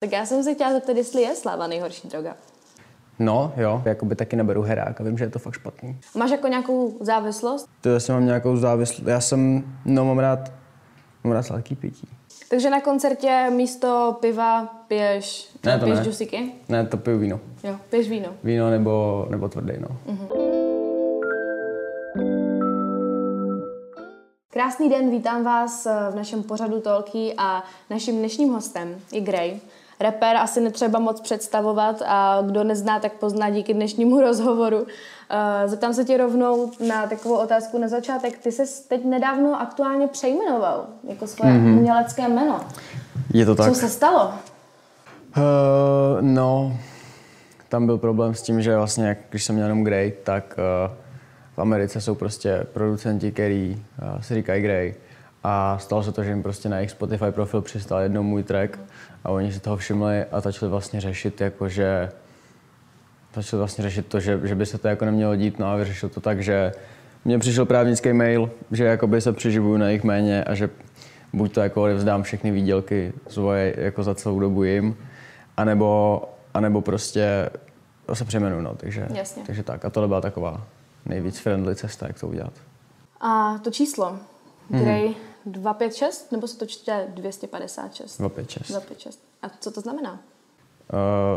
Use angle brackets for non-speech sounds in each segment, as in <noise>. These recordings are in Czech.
Tak já jsem se chtěla zeptat, jestli je sláva nejhorší droga. No, jo, jakoby taky neberu herák a vím, že je to fakt špatný. Máš jako nějakou závislost? To já mám nějakou závislost. Já jsem, no mám rád, mám rád sladký pití. Takže na koncertě místo piva piješ, Ne, to piješ ne. džusiky? Ne, to piju víno. Jo, piješ víno. Víno nebo, nebo tvrdý, no. Krásný den, vítám vás eh, v našem pořadu Tolky a naším dnešním hostem je Gray. Rapper asi netřeba moc představovat a kdo nezná, tak pozná díky dnešnímu <laughs> rozhovoru. Eh, Zeptám se tě rovnou na takovou otázku na začátek. Ty jsi teď nedávno aktuálně přejmenoval jako svoje mm-hmm. umělecké jméno. Je to tak? Co se stalo? Uh, no, tam byl problém s tím, že vlastně, když jsem měl jenom Grey, tak uh, v Americe jsou prostě producenti, který uh, si říkají Grey. A stalo se to, že jim prostě na jejich Spotify profil přistal jednou můj track a oni si toho všimli a začali vlastně řešit, jakože začali vlastně řešit to, že, že by se to jako nemělo dít, no a vyřešil to tak, že mně přišel právnický mail, že jakoby se přiživuju na jejich jméně a že buď to jako odevzdám všechny výdělky svoje jako za celou dobu jim, anebo, anebo prostě se přejmenuju, no, takže, Jasně. takže tak. A tohle byla taková nejvíc friendly cesta, jak to udělat. A to číslo, Mhm. Gray 256, nebo se to čte 256? 256. 256. A co to znamená?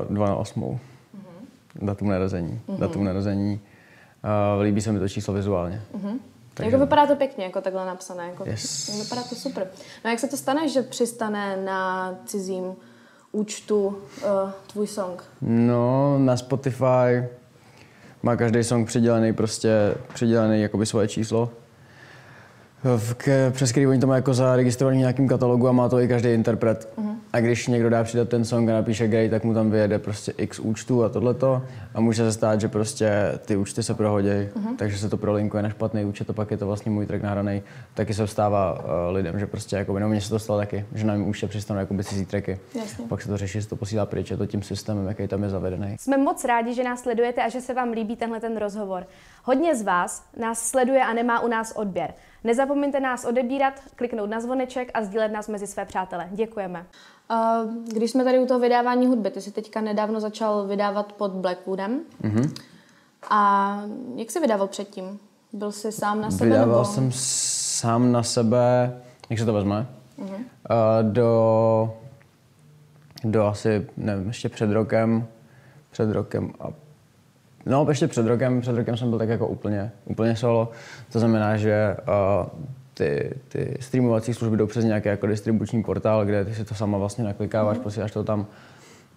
Uh, 2 na 8. Datum narození. Datum narození. Uh, líbí se mi to číslo vizuálně. Takže... Jako vypadá to pěkně, jako takhle napsané. Jako, Yes. Vypadá to super. No jak se to stane, že přistane na cizím účtu uh, tvůj song? No, na Spotify má každý song přidělený prostě, přidělený jakoby svoje číslo. V, k, přes který oni to má jako zaregistrovaný v nějakým katalogu a má to i každý interpret. A když někdo dá přidat ten song a napíše gay, tak mu tam vyjede prostě x účtů a tohleto. A může se stát, že prostě ty účty se prohodějí, takže se to prolinkuje na špatný účet a pak je to vlastně můj track nahraný. Taky se stává uh, lidem, že prostě jako, no mně se to stalo taky, že na mém účtě přistanou jakoby cizí tracky. Jasně. Pak se to řeší, se to posílá pryč, je to tím systémem, jaký tam je zavedený. Jsme moc rádi, že nás sledujete a že se vám líbí tenhle ten rozhovor. Hodně z vás nás sleduje a nemá u nás odběr. Nezapomeňte nás odebírat, kliknout na zvoneček a sdílet nás mezi své přátele. Děkujeme. Uh, když jsme tady u toho vydávání hudby, ty jsi teďka nedávno začal vydávat pod Blackwoodem. Mm-hmm. A jak jsi vydával předtím? Byl jsi sám na sebe? Vydával nebo... jsem sám na sebe, jak se to vezme, mm-hmm. uh, do, do asi, nevím, ještě před rokem, před rokem a No, ještě před rokem, před rokem jsem byl tak jako úplně, úplně solo. To znamená, že uh, ty, ty streamovací služby jdou přes nějaký jako distribuční portál, kde ty si to sama vlastně naklikáváš, mm. posíláš to tam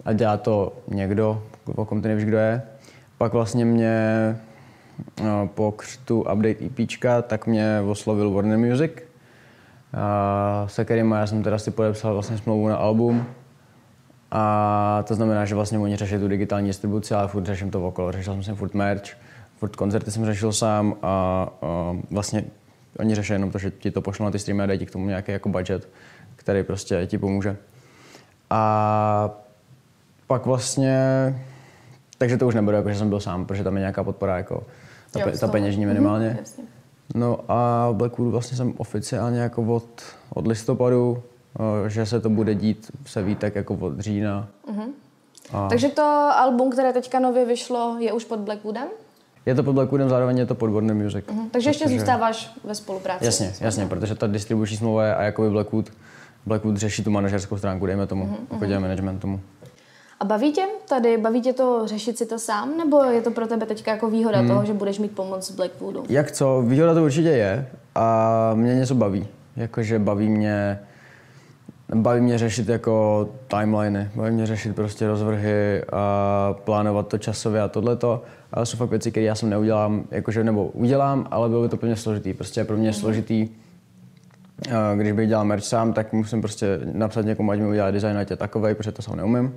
a dělá to někdo, o kom ty nevíš, kdo je. Pak vlastně mě uh, po křtu update EPčka, tak mě oslovil Warner Music, uh, se kterým já jsem teda si podepsal vlastně smlouvu na album. A to znamená, že vlastně oni řeší tu digitální distribuci, ale furt řeším to okolo. Řešil jsem si furt merch, furt koncerty jsem řešil sám a, a vlastně oni řeší jenom to, že ti to pošlou na ty streamy a dají ti k tomu nějaký jako budget, který prostě ti pomůže. A pak vlastně, takže to už nebude jako, že jsem byl sám, protože tam je nějaká podpora jako ta, Jo, pe, ta peněžní minimálně. Mhm, jasně. No a Blackwood vlastně jsem oficiálně jako od, od listopadu, že se to bude dít, se ví tak jako od října. A Takže to album, které teďka nově vyšlo, je už pod Blackwoodem? je to pod Blackwoodem, zároveň je to pod Warner Music. Mhm. Takže ještě zůstáváš ve spolupráci? Jasně, jasně, protože ta distribuční smlouva je a jakoby Blackwood, Blackwood řeší tu manažerskou stránku, dejme tomu, Mhm, jako dělá management tomu. A baví tě tady, baví tě to řešit si to sám, nebo je to pro tebe teďka jako výhoda Hmm. toho, že budeš mít pomoc z Blackwoodu? Jak co, výhoda to určitě je a mě něco baví. Jakože baví mě, baví mě řešit jako timeliny, baví mě řešit prostě rozvrhy a plánovat to časově a tohleto. Ale jsou fakt věci, které já jsem neudělám, jakože, nebo udělám, ale bylo by to pro mě složitý. Prostě je pro mě složitý, a když bych dělal merch sám, tak musím prostě napsat někomu, ať mi udělá design, ať je takovej, protože to sám neumím.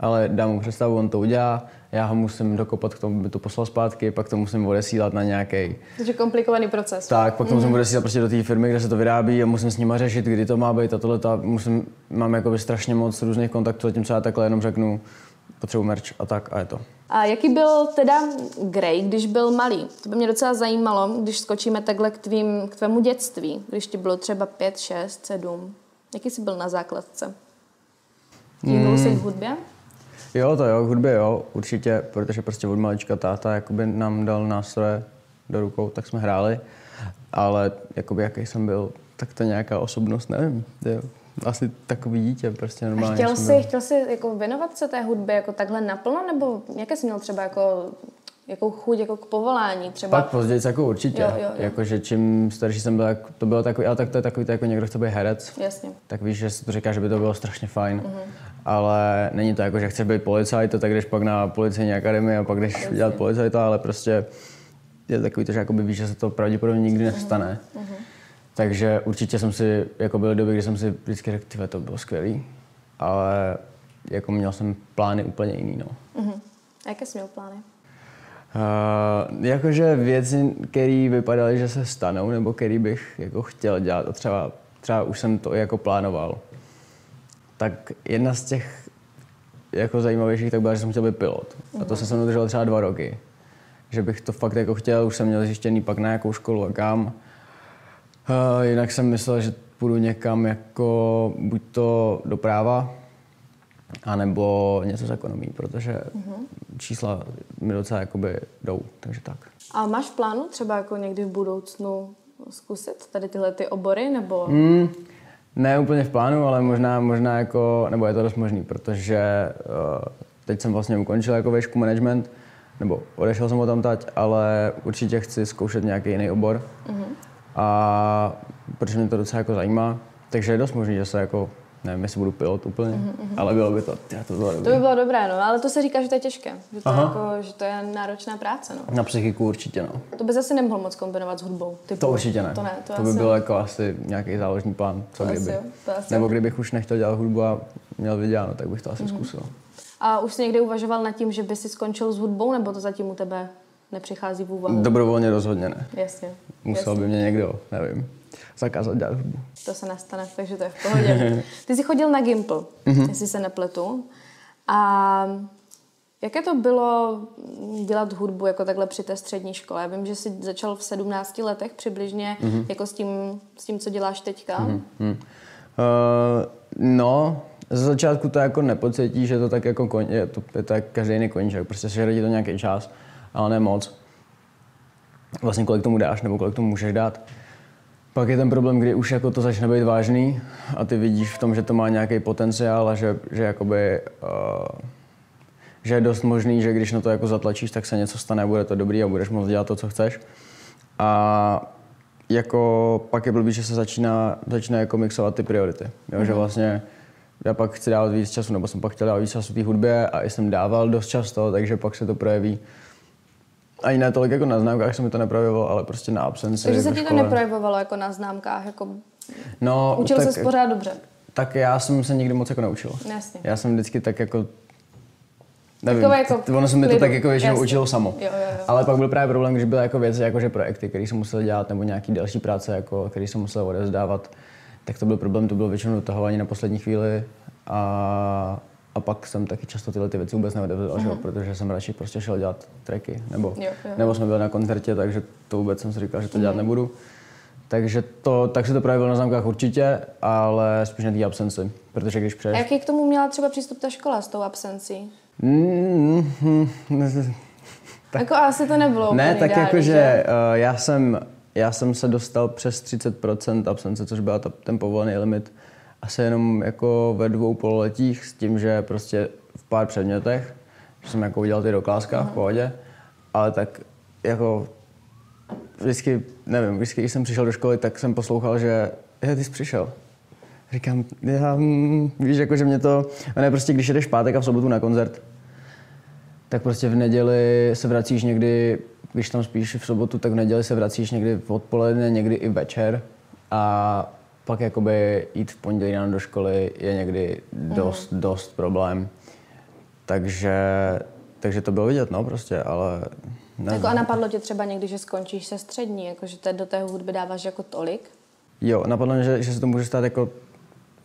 Ale dám mu představu, on to udělá, já ho musím dokopat k tomu, by to poslal zpátky, pak to musím odesílat na nějaký Takže komplikovaný proces. tak, pak to musím odesílat prostě do té firmy, kde se to vyrábí a musím s nima řešit, kdy to má být a tohle. Musím, mám jakoby strašně moc různých kontaktů, zatímco já takhle jenom řeknu, potřebuji merch a tak a je to. A jaký byl teda Gray, když byl malý? To by mě docela zajímalo, když skočíme takhle k, tvým, k tvému dětství, když ti bylo třeba 5, 6, 7. Jaký jsi byl na základce? Mm. jsi k hudbě? Jo, to jo, k hudbě jo, určitě, protože prostě od malička táta jakoby nám dal nástroje do rukou, tak jsme hráli, ale jakoby jaký jsem byl, tak to nějaká osobnost, nevím, jo. Asi takový dítě, prostě normálně. A chtěl jsi, byl. chtěl jsi jako věnovat se té hudbě jako takhle naplno, nebo jaké jsi měl třeba jako, jakou chuť jako k povolání třeba? Pak později jako určitě, Jo, jo, jo. jakože čím starší jsem byl, jak to bylo takový, ale tak to je takový, to jako někdo chce být herec, Jasně. tak víš, že si to říká, že by to bylo strašně fajn. Mhm. Ale není to jako, že chceš být policajt, tak jdeš pak na policejní akademii a pak jdeš dělat policajta, ale prostě je takový to, že jakoby víš, že se to pravděpodobně nikdy Mhm. nestane. Takže určitě jsem si, jako byly doby, kdy jsem si vždycky řekl, tyhle, to bylo skvělý, ale jako měl jsem plány úplně jiný, no. Mhm. A jaké jsi měl plány? Uh, jakože věci, které vypadaly, že se stanou, nebo které bych jako chtěl dělat a třeba, třeba už jsem to jako plánoval. Tak jedna z těch jako zajímavějších tak byla, že jsem chtěl být pilot. A to se se mnou drželo třeba dva roky. Že bych to fakt jako chtěl, už jsem měl zjištěný pak na jakou školu a kam. Uh, jinak jsem myslel, že půjdu někam jako buď to do práva, anebo něco z ekonomí, protože mm-hmm. čísla mi docela jakoby jdou, takže tak. A máš v plánu třeba jako někdy v budoucnu zkusit tady tyhle ty obory, nebo... Mm, ne úplně v plánu, ale možná, možná jako, nebo je to dost možný, protože uh, teď jsem vlastně ukončil jako vešku management, nebo odešel jsem ho tam tať, ale určitě chci zkoušet nějaký jiný obor. Mm-hmm. A protože mě to docela jako zajímá, takže je dost možný, že se jako, nevím, jestli budu pilot úplně, mm-hmm. ale bylo by to, tyjo, to bylo To dobrý. by bylo dobré, no, ale to se říká, že to je těžké, že to, Aha. jako, že to je náročná práce, no. Na psychiku určitě, no. To by zase nemohl moc kombinovat s hudbou. Typu. To určitě ne. To ne, to, to by asi bylo jako asi nějaký záložní plán, co To asi kdyby. jo, to asi Nebo kdybych už nechtěl dělat hudbu a měl vyděláno, tak bych to asi mm-hmm. zkusil. A už jsi někdy uvažoval nad tím, že by si skončil s hudbou, nebo to zatím u tebe nepřichází v úvahu? Dobrovolně rozhodně ne. Jasně. Musel by mě někdo, nevím, zakázat dělat hudbu. To se nestane, takže to je v pohodě. <laughs> Ty jsi chodil na Gimple, Mhm. jestli se nepletu. A jaké to bylo dělat hudbu jako takhle při té střední škole? Já vím, že jsi začal v 17 letech přibližně, Mhm. jako s tím, s tím, co děláš teďka. Hmm. Uh, no, ze začátku to jako nepocítí, že to tak jako koň, je, to, je to jak každý jiný koníček, prostě sežere ti to nějaký čas, ale ne moc. Vlastně kolik tomu dáš, nebo kolik tomu můžeš dát. Pak je ten problém, kdy už jako to začne být vážný a ty vidíš v tom, že to má nějaký potenciál a že, že jakoby, uh, že je dost možný, že když na to jako zatlačíš, tak se něco stane, bude to dobrý a budeš moct dělat to, co chceš. A jako pak je blbý, že se začíná, začíná jako mixovat ty priority. Jo, že vlastně já pak chci dávat víc času, nebo jsem pak chtěl dávat víc času té hudbě a i jsem dával dost často, takže pak se to projeví. Ani ne tolik jako na známkách se mi to neprojevilo, ale prostě na absenci. Takže se ti to neprojevovalo jako na známkách, jako No, učil tak, se pořád dobře. tak já jsem se nikdy moc jako neučil. Jasně. Já jsem vždycky tak jako Nevím, Takové jako t- ono se mi to tak jako většinou jasně. učilo samo. Jo, jo, jo. Ale pak byl právě problém, když byly jako věci, jako že projekty, které jsem musel dělat, nebo nějaký další práce, jako, které jsem musel odezdávat, tak to byl problém, to bylo většinou dotahování na poslední chvíli a, a pak jsem taky často tyhle ty věci vůbec neodevzdal, mm-hmm. protože jsem radši prostě šel dělat tracky, nebo, Jo, jo. nebo jsme byli na koncertě, takže to vůbec jsem si říkal, že to dělat nebudu. Takže to, tak se to projevilo na známkách určitě, ale spíš na té absenci, protože když A přeješ... jaký k tomu měla třeba přístup ta škola s tou absencí? Mm, mm, Tak. <laughs> Jako asi to nebylo Ne, tak jakože že? uh, já jsem, já jsem se dostal přes 30% absence, což byla ta, ten povolený limit, asi jenom jako ve dvou pololetích s tím, že prostě v pár předmětech, že jsem jako udělal ty dokláska v pohodě, ale tak jako vždycky, nevím, vždycky, když jsem přišel do školy, tak jsem poslouchal, že je, ty jsi přišel. Říkám, já, mm, víš, jako, že mě to, a ne, prostě když jdeš v pátek a v sobotu na koncert, tak prostě v neděli se vracíš někdy, když tam spíš v sobotu, tak v neděli se vracíš někdy v odpoledne, někdy i večer a pak jakoby jít v pondělí ráno do školy je někdy dost, mm. dost problém. Takže, takže to bylo vidět, no prostě, ale ne. Jako a napadlo tě třeba někdy, že skončíš se střední, jako že te, do té hudby dáváš jako tolik? Jo, napadlo mě, že, že se to může stát jako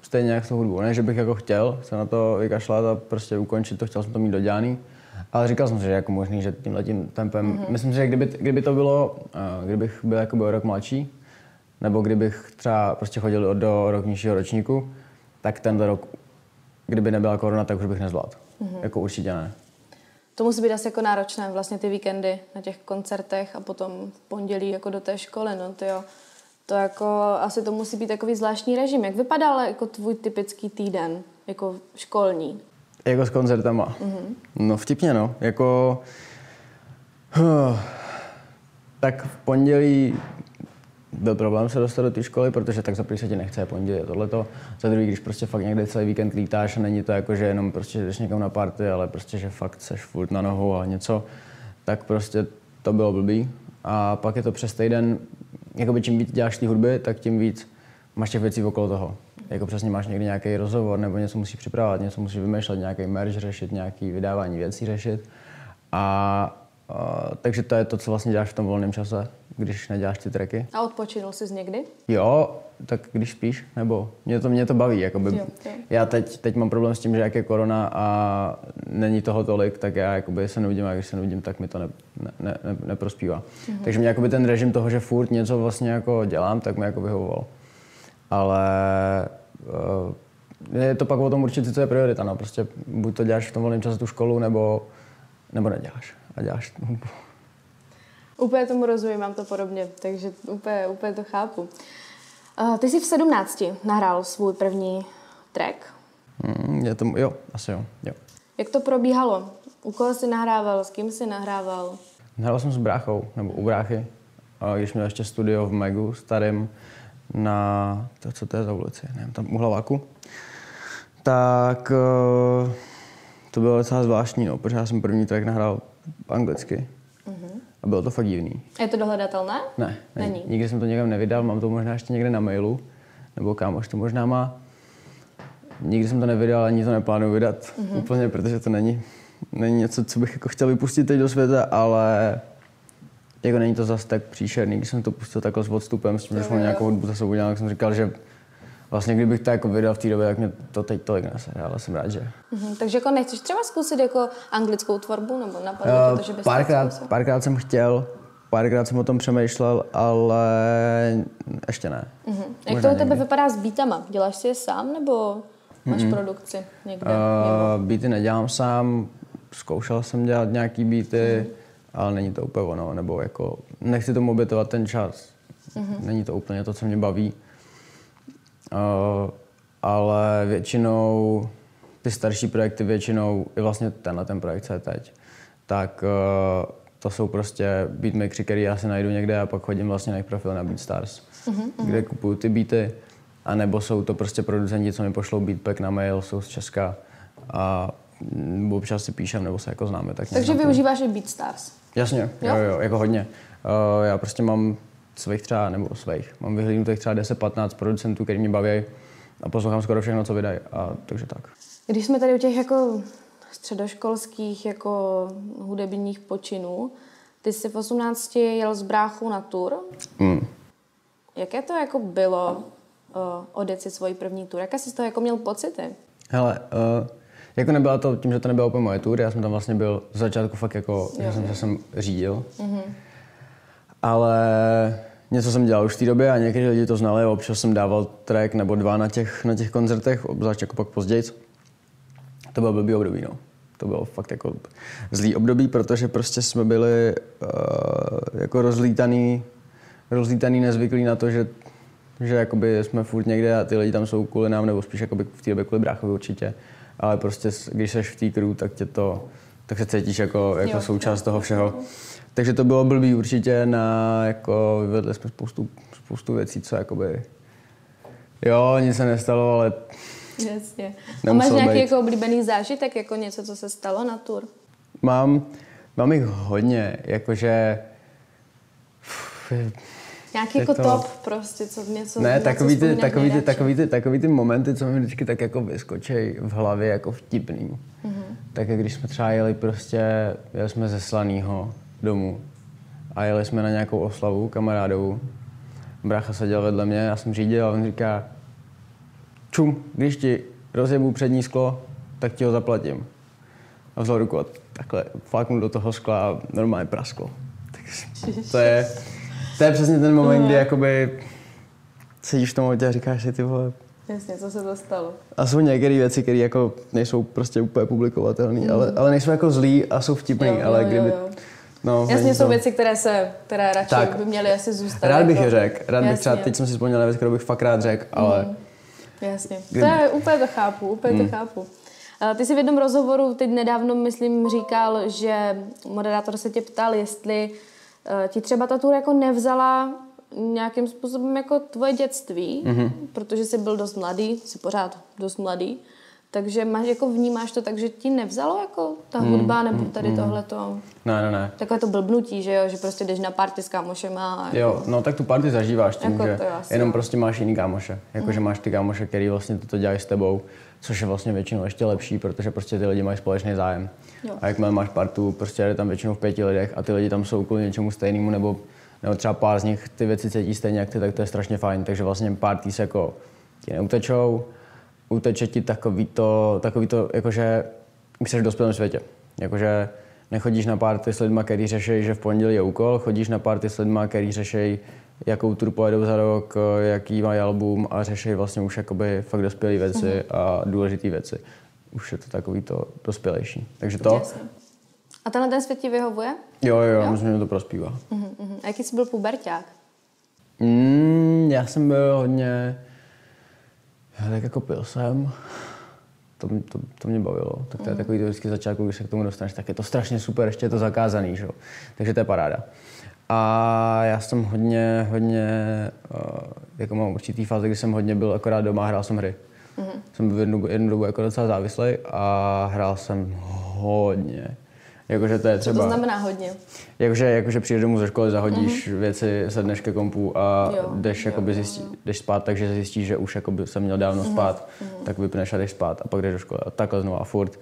stejně jak s tou hudbou. Ne, že bych jako chtěl se na to vykašlat a prostě ukončit to, chtěl jsem to mít dodělaný. Ale říkal jsem si, že je jako možný, že tímhle tím tempem, mm-hmm. myslím si, že kdyby, kdyby to bylo, uh, kdybych byl jako o rok mladší, nebo kdybych třeba prostě chodil do, rok nižšího ročníku, tak ten rok kdyby nebyla korona, tak už bych nezvládl. Mhm. Jako určitě ne. To musí být asi jako náročné, vlastně ty víkendy na těch koncertech a potom v pondělí jako do té školy, no ty jo. To jako, asi to musí být takový zvláštní režim. Jak vypadal jako tvůj typický týden, jako školní? Jako s koncertama. Mm-hmm. No vtipně, no. Jako... Tak v pondělí byl problém se dostat do té školy, protože tak za se ti nechce pondělí a tohleto. Za druhý, když prostě fakt někde celý víkend lítáš a není to jako, že jenom prostě jdeš někam na party, ale prostě, že fakt seš furt na nohu a něco, tak prostě to bylo blbý. A pak je to přes týden, jakoby čím víc děláš té hudby, tak tím víc máš těch věcí okolo toho. Jako přesně máš někdy nějaký rozhovor nebo něco musíš připravovat, něco musíš vymýšlet, nějaký merch řešit, nějaký vydávání věcí řešit. A, a takže to je to, co vlastně děláš v tom volném čase, když neděláš ty tracky. A odpočinul jsi někdy? Jo, tak když spíš, nebo mě to, mě to baví. Jakoby. Jo, jo. Já teď, teď mám problém s tím, že jak je korona a není toho tolik, tak já jakoby se nudím a když se nudím, tak mi to ne, ne, ne, ne, neprospívá. Mhm. Takže mě jakoby ten režim toho, že furt něco vlastně jako dělám, tak mi jako vyhovoval. Ale uh, je to pak o tom určitě, co je priorita. No. Prostě buď to děláš v tom volném čase tu školu, nebo, nebo neděláš. A děláš hudbu. Úplně tomu rozumím, mám to podobně, takže úplně, úplně to chápu. Uh, ty jsi v 17 nahrál svůj první track. Mm, je to, jo, asi jo. jo. Jak to probíhalo? U koho jsi nahrával? S kým jsi nahrával? Hrál jsem s bráchou, nebo u bráchy, a když měl ještě studio v Megu starým na, to, co to je za ulici, nevím, tam u Hlaváku, tak eh, to bylo docela zvláštní, no, protože já jsem první track nahrál anglicky. A bylo to fakt divný. Je to dohledatelné? Ne, není. Není. Nikdy jsem to někam nevydal, mám to možná ještě někde na mailu, nebo kámoš to možná má. Nikdy jsem to nevydal, ani to neplánuju vydat mm-hmm. úplně, protože to není, není něco, co bych jako chtěl vypustit teď do světa, ale jako není to zas tak příšerný. Když jsem to pustil takhle s odstupem, s tím, že jsem nějakou hudbu za sebou dělal, tak jsem říkal, že vlastně kdybych to jako vydal v té době, tak mě to teď tolik ale jsem rád, že. Mhm, takže jako nechceš třeba zkusit jako anglickou tvorbu, nebo napadlo Eh, uh, to, že bys párkrát, párkrát jsem chtěl, párkrát jsem o tom přemýšlel, ale ještě ne. Mhm. Jak to u tebe vypadá s beatama? Děláš si je sám, nebo máš produkci někde? Uh, beaty nedělám sám, zkoušel jsem dělat nějaký beaty, ale není to úplně ono, nebo jako nechci tomu obětovat ten čas. Není to úplně to, co mě baví. Uh, ale většinou ty starší projekty, většinou i vlastně tenhle ten projekt, co je teď, tak uh, to jsou prostě beatmakery, který já si najdu někde a pak chodím vlastně na jejich profil na BeatStars, kde kupuju ty beaty. A nebo jsou to prostě producenti, co mi pošlou beatpack na mail, jsou z Česka a občas si píšem nebo se jako známe. Tak Takže využíváš i BeatStars. Jasně, jo, jo, jako hodně. Uh, já prostě mám svých třeba, nebo svých, mám vyhlídnutých třeba 10-15 producentů, který mě baví a poslouchám skoro všechno, co vydají. A takže tak. Když jsme tady u těch jako středoškolských jako hudebních počinů, ty jsi v 18 jel z bráchou na tour. Mm. Jaké to jako bylo uh, odjet si svoji první tour? Jaké jsi z toho jako měl pocity? Hele, uh, jako nebyla to, tím, že to nebyla úplně moje tour, já jsem tam vlastně byl z začátku fakt jako, že jsem se sem řídil. Ale něco jsem dělal už v té době a někteří lidi to znali, občas jsem dával track nebo dva na těch, na těch koncertech, obzvlášť jako pak později. To bylo blbý období, no. To bylo fakt jako zlý období, protože prostě jsme byli uh, jako rozlítaný, rozlítaný, nezvyklí na to, že, že jakoby jsme furt někde a ty lidi tam jsou kvůli nám, nebo spíš jakoby v té době kvůli bráchovi určitě. Ale prostě když jsi v té crew, tak tě to, tak se cítíš jako, jako Jo. součást toho všeho. Takže to bylo blbý určitě na, jako, vyvedli jsme spoustu, spoustu věcí, co jakoby, jo, nic se nestalo, ale Jasně. A máš nějaký být. jako oblíbený zážitek, jako něco, co se stalo na tour? Mám, mám jich hodně, jakože... Nějaký jako to- top prostě, co něco Ne, takový ty, takový, ty, takový, ty, takový ty momenty, co mi vždycky tak jako vyskočí v hlavě jako vtipný. Mm-hmm. Tak jak když jsme třeba jeli prostě, jeli jsme ze Slanýho domů a jeli jsme na nějakou oslavu kamarádovou. Brácha seděl vedle mě, já jsem řídil a on říká, čum, když ti rozjebu přední sklo, tak ti ho zaplatím. A vzal ruku a takhle fláknul do toho skla a normálně prasklo. Takže to je, to je přesně ten moment, kdy jakoby sedíš v tom autě a říkáš si, ty vole, Jasně, co se to stalo? A jsou některé věci, které jako nejsou prostě úplně publikovatelné, mm. ale, ale nejsou jako zlý a jsou vtipný, Jo, jo, ale jo, kdyby... jo. No, Jasně jsou to- věci, které se, které radši Tak. by měly asi zůstat. Rád bych jako- je řekl, rád bych Jasně. třeba, teď jsem si vzpomněl na věc, kterou bych fakt rád řekl, ale Jasně. Kdyby- To je, úplně to chápu, úplně Hmm. to chápu. Ty jsi v jednom rozhovoru teď nedávno, myslím, říkal, že moderátor se tě ptal, jestli eh, ti třeba ta tour jako nevzala nějakým způsobem jako tvoje dětství, Mhm. mm-hmm. protože jsi byl dost mladý, jsi pořád dost mladý, takže máš, jako vnímáš to tak, že ti nevzalo jako ta Hmm, hudba nebo tady tohleto, ne, ne, ne. takové to blbnutí, že jo, že prostě jdeš na party s kámošema a Jo, no tak tu party zažíváš tím, Jako že to jenom prostě máš jiný kámoše. Jako, že máš ty kámoše, který vlastně toto dělají s tebou, což je vlastně většinou ještě lepší, protože prostě ty lidi mají společný zájem. Jo. A jakmile máš partu, prostě jde tam většinou v pěti lidech a ty lidi tam jsou kvůli něčemu stejnému, nebo, nebo třeba pár z nich ty věci cítí stejně jak ty, tak to je strašně fajn. Takže vlastně party se jako ti neutečou, uteče ti takový to, takový to jakože jsi v dospělém světě. Jakože nechodíš na party s lidmi, kteří řeší, že v pondělí je úkol, chodíš na party s lidmi, kteří řeší, jakou tur pojedou za rok, jaký mají album a řeší vlastně už jakoby fakt dospělé věci a důležité věci. Už je to takový to dospělejší. Takže to, Jasně. A tenhle ten svět ti vyhovuje? jo, jo, jo, myslím, že to prospívá. Mhm, mhm. A jaký jsi byl puberták? Mm, já jsem byl hodně, tak jako pil jsem, to, mě- to, to mě bavilo. Tak to je takový to vždycky začátku, když se k tomu dostaneš, tak je to strašně super, ještě je to zakázaný, že? jo. Takže to je paráda. A já jsem hodně, hodně, uh, jako mám určitý fáze, kdy jsem hodně byl akorát doma a hrál jsem hry. Mm-hmm. Jsem byl jednu, jednu dobu jako docela závislý a hrál jsem hodně. Jakože to je Co třeba... to znamená hodně? Jakože, jakože přijdeš domů ze školy, zahodíš mm-hmm. věci, sedneš ke kompu a Jo, jdeš, jo, jakoby jo, zjistí, jdeš spát, takže zjistíš, že už jakoby jsem měl dávno spát, mm-hmm. tak vypneš a jdeš spát a pak jdeš do školy a takhle znovu a furt.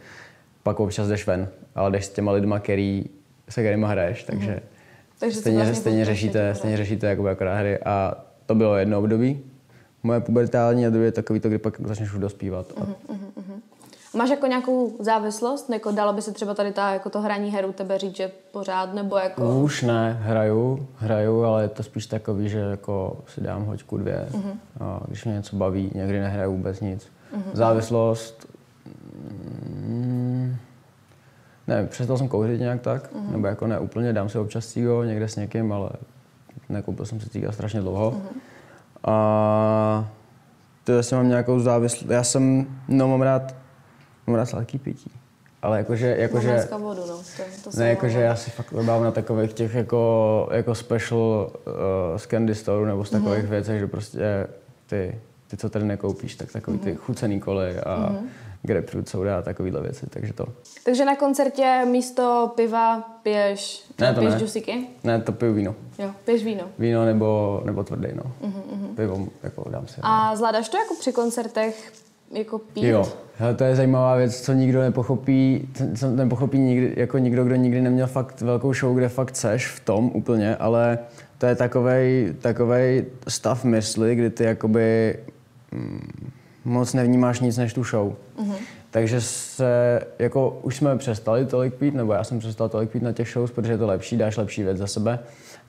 Pak občas jdeš ven, ale jdeš s těma lidma, který, se kterýma hraješ, takže, Takže si stejně, vlastně stejně, řešíte, stejně řešíte jakoby akorát hry a to bylo jedno období, moje pubertální druhé je takový to, kdy pak začneš už dospívat. A Máš jako nějakou závislost? Jako dalo by se třeba tady ta, jako to hraní her u tebe říct, že pořád, nebo jako... Už ne, hraju, hraju, ale je to spíš takový, že jako si dám hoďku dvě. Uh-huh. A když mě něco baví, někdy nehraju vůbec nic. Uh-huh. Závislost... Mm, ne, přestal jsem kouřit nějak tak, uh-huh. nebo jako ne úplně, dám si občas cígo někde s někým, ale nekoupil jsem si cíga strašně dlouho. Uh-huh. A to jestli mám nějakou závislost, já jsem, no mám rád, mám rád sladký pití. Ale jakože, jakože, vodu, no. To, to ne, jakože já si fakt vybávám na takových těch jako, jako special uh, z candy store nebo z takových mm-hmm. věcech, že prostě ty, ty, co tady nekoupíš, tak takový ty chucený koly a mm-hmm. grapefruit soda a takovýhle věci, takže to. Takže na koncertě místo piva piješ, Ne, to piješ ne. džusiky? Ne, to piju víno. Jo, piješ víno. Víno nebo, nebo tvrdý, no. Mm-hmm. Pivo, jako dám si. A zvládáš to jako při koncertech jako pít? Jo, hele, to je zajímavá věc, co nikdo nepochopí, co nepochopí nikdy, jako nikdo, kdo nikdy neměl fakt velkou show, kde fakt seš v tom úplně, ale to je takovej, takovej stav mysli, kdy ty jakoby mm, moc nevnímáš nic než tu show. Mm-hmm. Takže se, jako už jsme přestali tolik pít, nebo já jsem přestal tolik pít na těch shows, protože je to lepší, dáš lepší věc za sebe.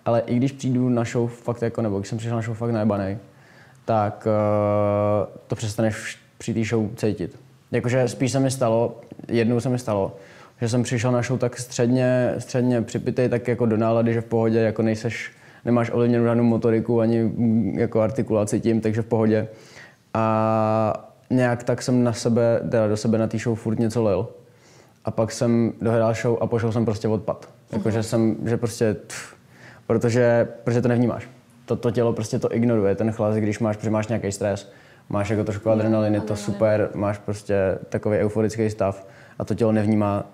Ale i když přijdu na show fakt jako, nebo když jsem přišel na show fakt najebanej, tak uh, to přestaneš při té show cítit. Jakože spíš se mi stalo, jednou se mi stalo, že jsem přišel na show tak středně, středně připitej, tak jako do nálady, že v pohodě, jako nejseš, nemáš ovlivněnou žádnou motoriku ani mm, jako artikulaci tím, takže v pohodě. A nějak tak jsem na sebe, teda do sebe na té show furt něco lil. A pak jsem dohrál show a pošel jsem prostě odpad. Jakože jsem, že prostě, pff, protože, protože to nevnímáš. To, to tělo prostě to ignoruje, ten chlas, když máš, protože máš nějaký stres, máš jako trošku adrenalin, je to super, máš prostě takový euforický stav a to tělo nevnímá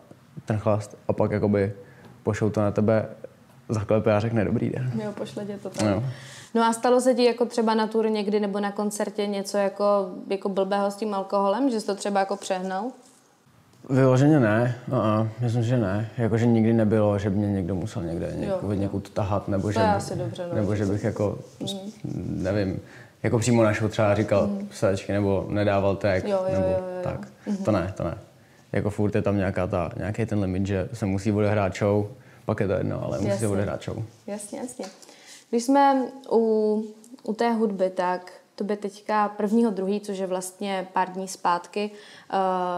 ten chlast a pak jakoby pošlou to na tebe, zaklepe a řekne dobrý den. Jo, pošle tě to tam. No. No a stalo se ti jako třeba na tur někdy nebo na koncertě něco jako, jako blbého s tím alkoholem, že jsi to třeba jako přehnal? Vyloženě ne, uh myslím, že ne. Jakože nikdy nebylo, že by mě někdo musel někde něk, Jo. od někud tahat, nebo, že, je by- dobře, no. nebo že bych jako, nevím, jako přímo našel třeba říkal mm. psačky, nebo nedával tag, Jo, jo, nebo jo, jo, jo. tak. To ne, to ne. Jako furt je tam nějaká ta, nějaký ten limit, že se musí odehrát show, pak je to jedno, ale musí se Jasně. odehrát show. Jasně, jasně. Když jsme u, u té hudby, tak to by teďka prvního druhý, což je vlastně pár dní zpátky,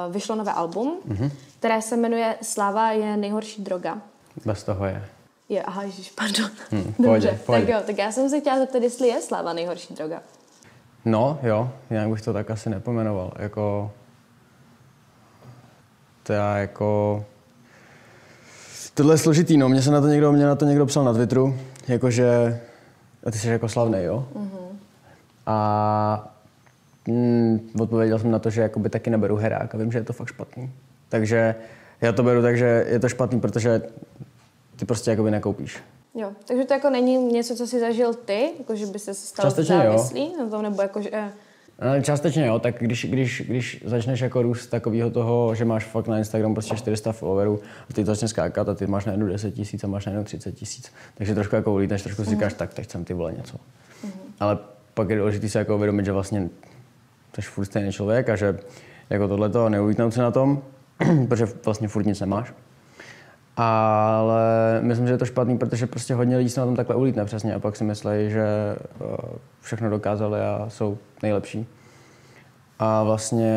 uh, vyšlo nové album, mm-hmm. které se jmenuje Sláva je nejhorší droga. Bez toho je. Je, aha, ježiš, pardon. Hmm, Dobře, pohodě, pohodě. tak jo, tak já jsem se chtěla zeptat, jestli je Sláva nejhorší droga. No, jo, jinak bych to tak asi nepomenoval. Jako, to já jako... Tohle je složitý, no. Mě se na to někdo, mě na to někdo psal na Twitteru, jakože... A ty jsi jako slavný, jo? Mm-hmm. A mm, odpověděl jsem na to, že jakoby taky neberu herák a vím, že je to fakt špatný. Takže já to beru tak, že je to špatný, protože ty prostě jakoby nekoupíš. Jo, takže to jako není něco, co si zažil ty, jako že by se stal Částečně jo. závislý na tom, nebo jako, že... eh, Částečně jo, tak když, když, když začneš jako růst takového toho, že máš fakt na Instagram prostě 400 followerů a ty to začne skákat a ty máš najednou 10 tisíc a máš najednou 30 tisíc, takže trošku jako ulítneš, trošku si říkáš, tak teď jsem ty vole něco. Ale pak je důležité se jako uvědomit, že vlastně jsi furt stejný člověk a že jako tohleto neulítnout se na tom, <clears throat> protože vlastně furt nic nemáš. Ale myslím, že je to špatný, protože prostě hodně lidí se na tom takhle ulítne přesně a pak si myslí, že eh, všechno dokázali a jsou nejlepší. A vlastně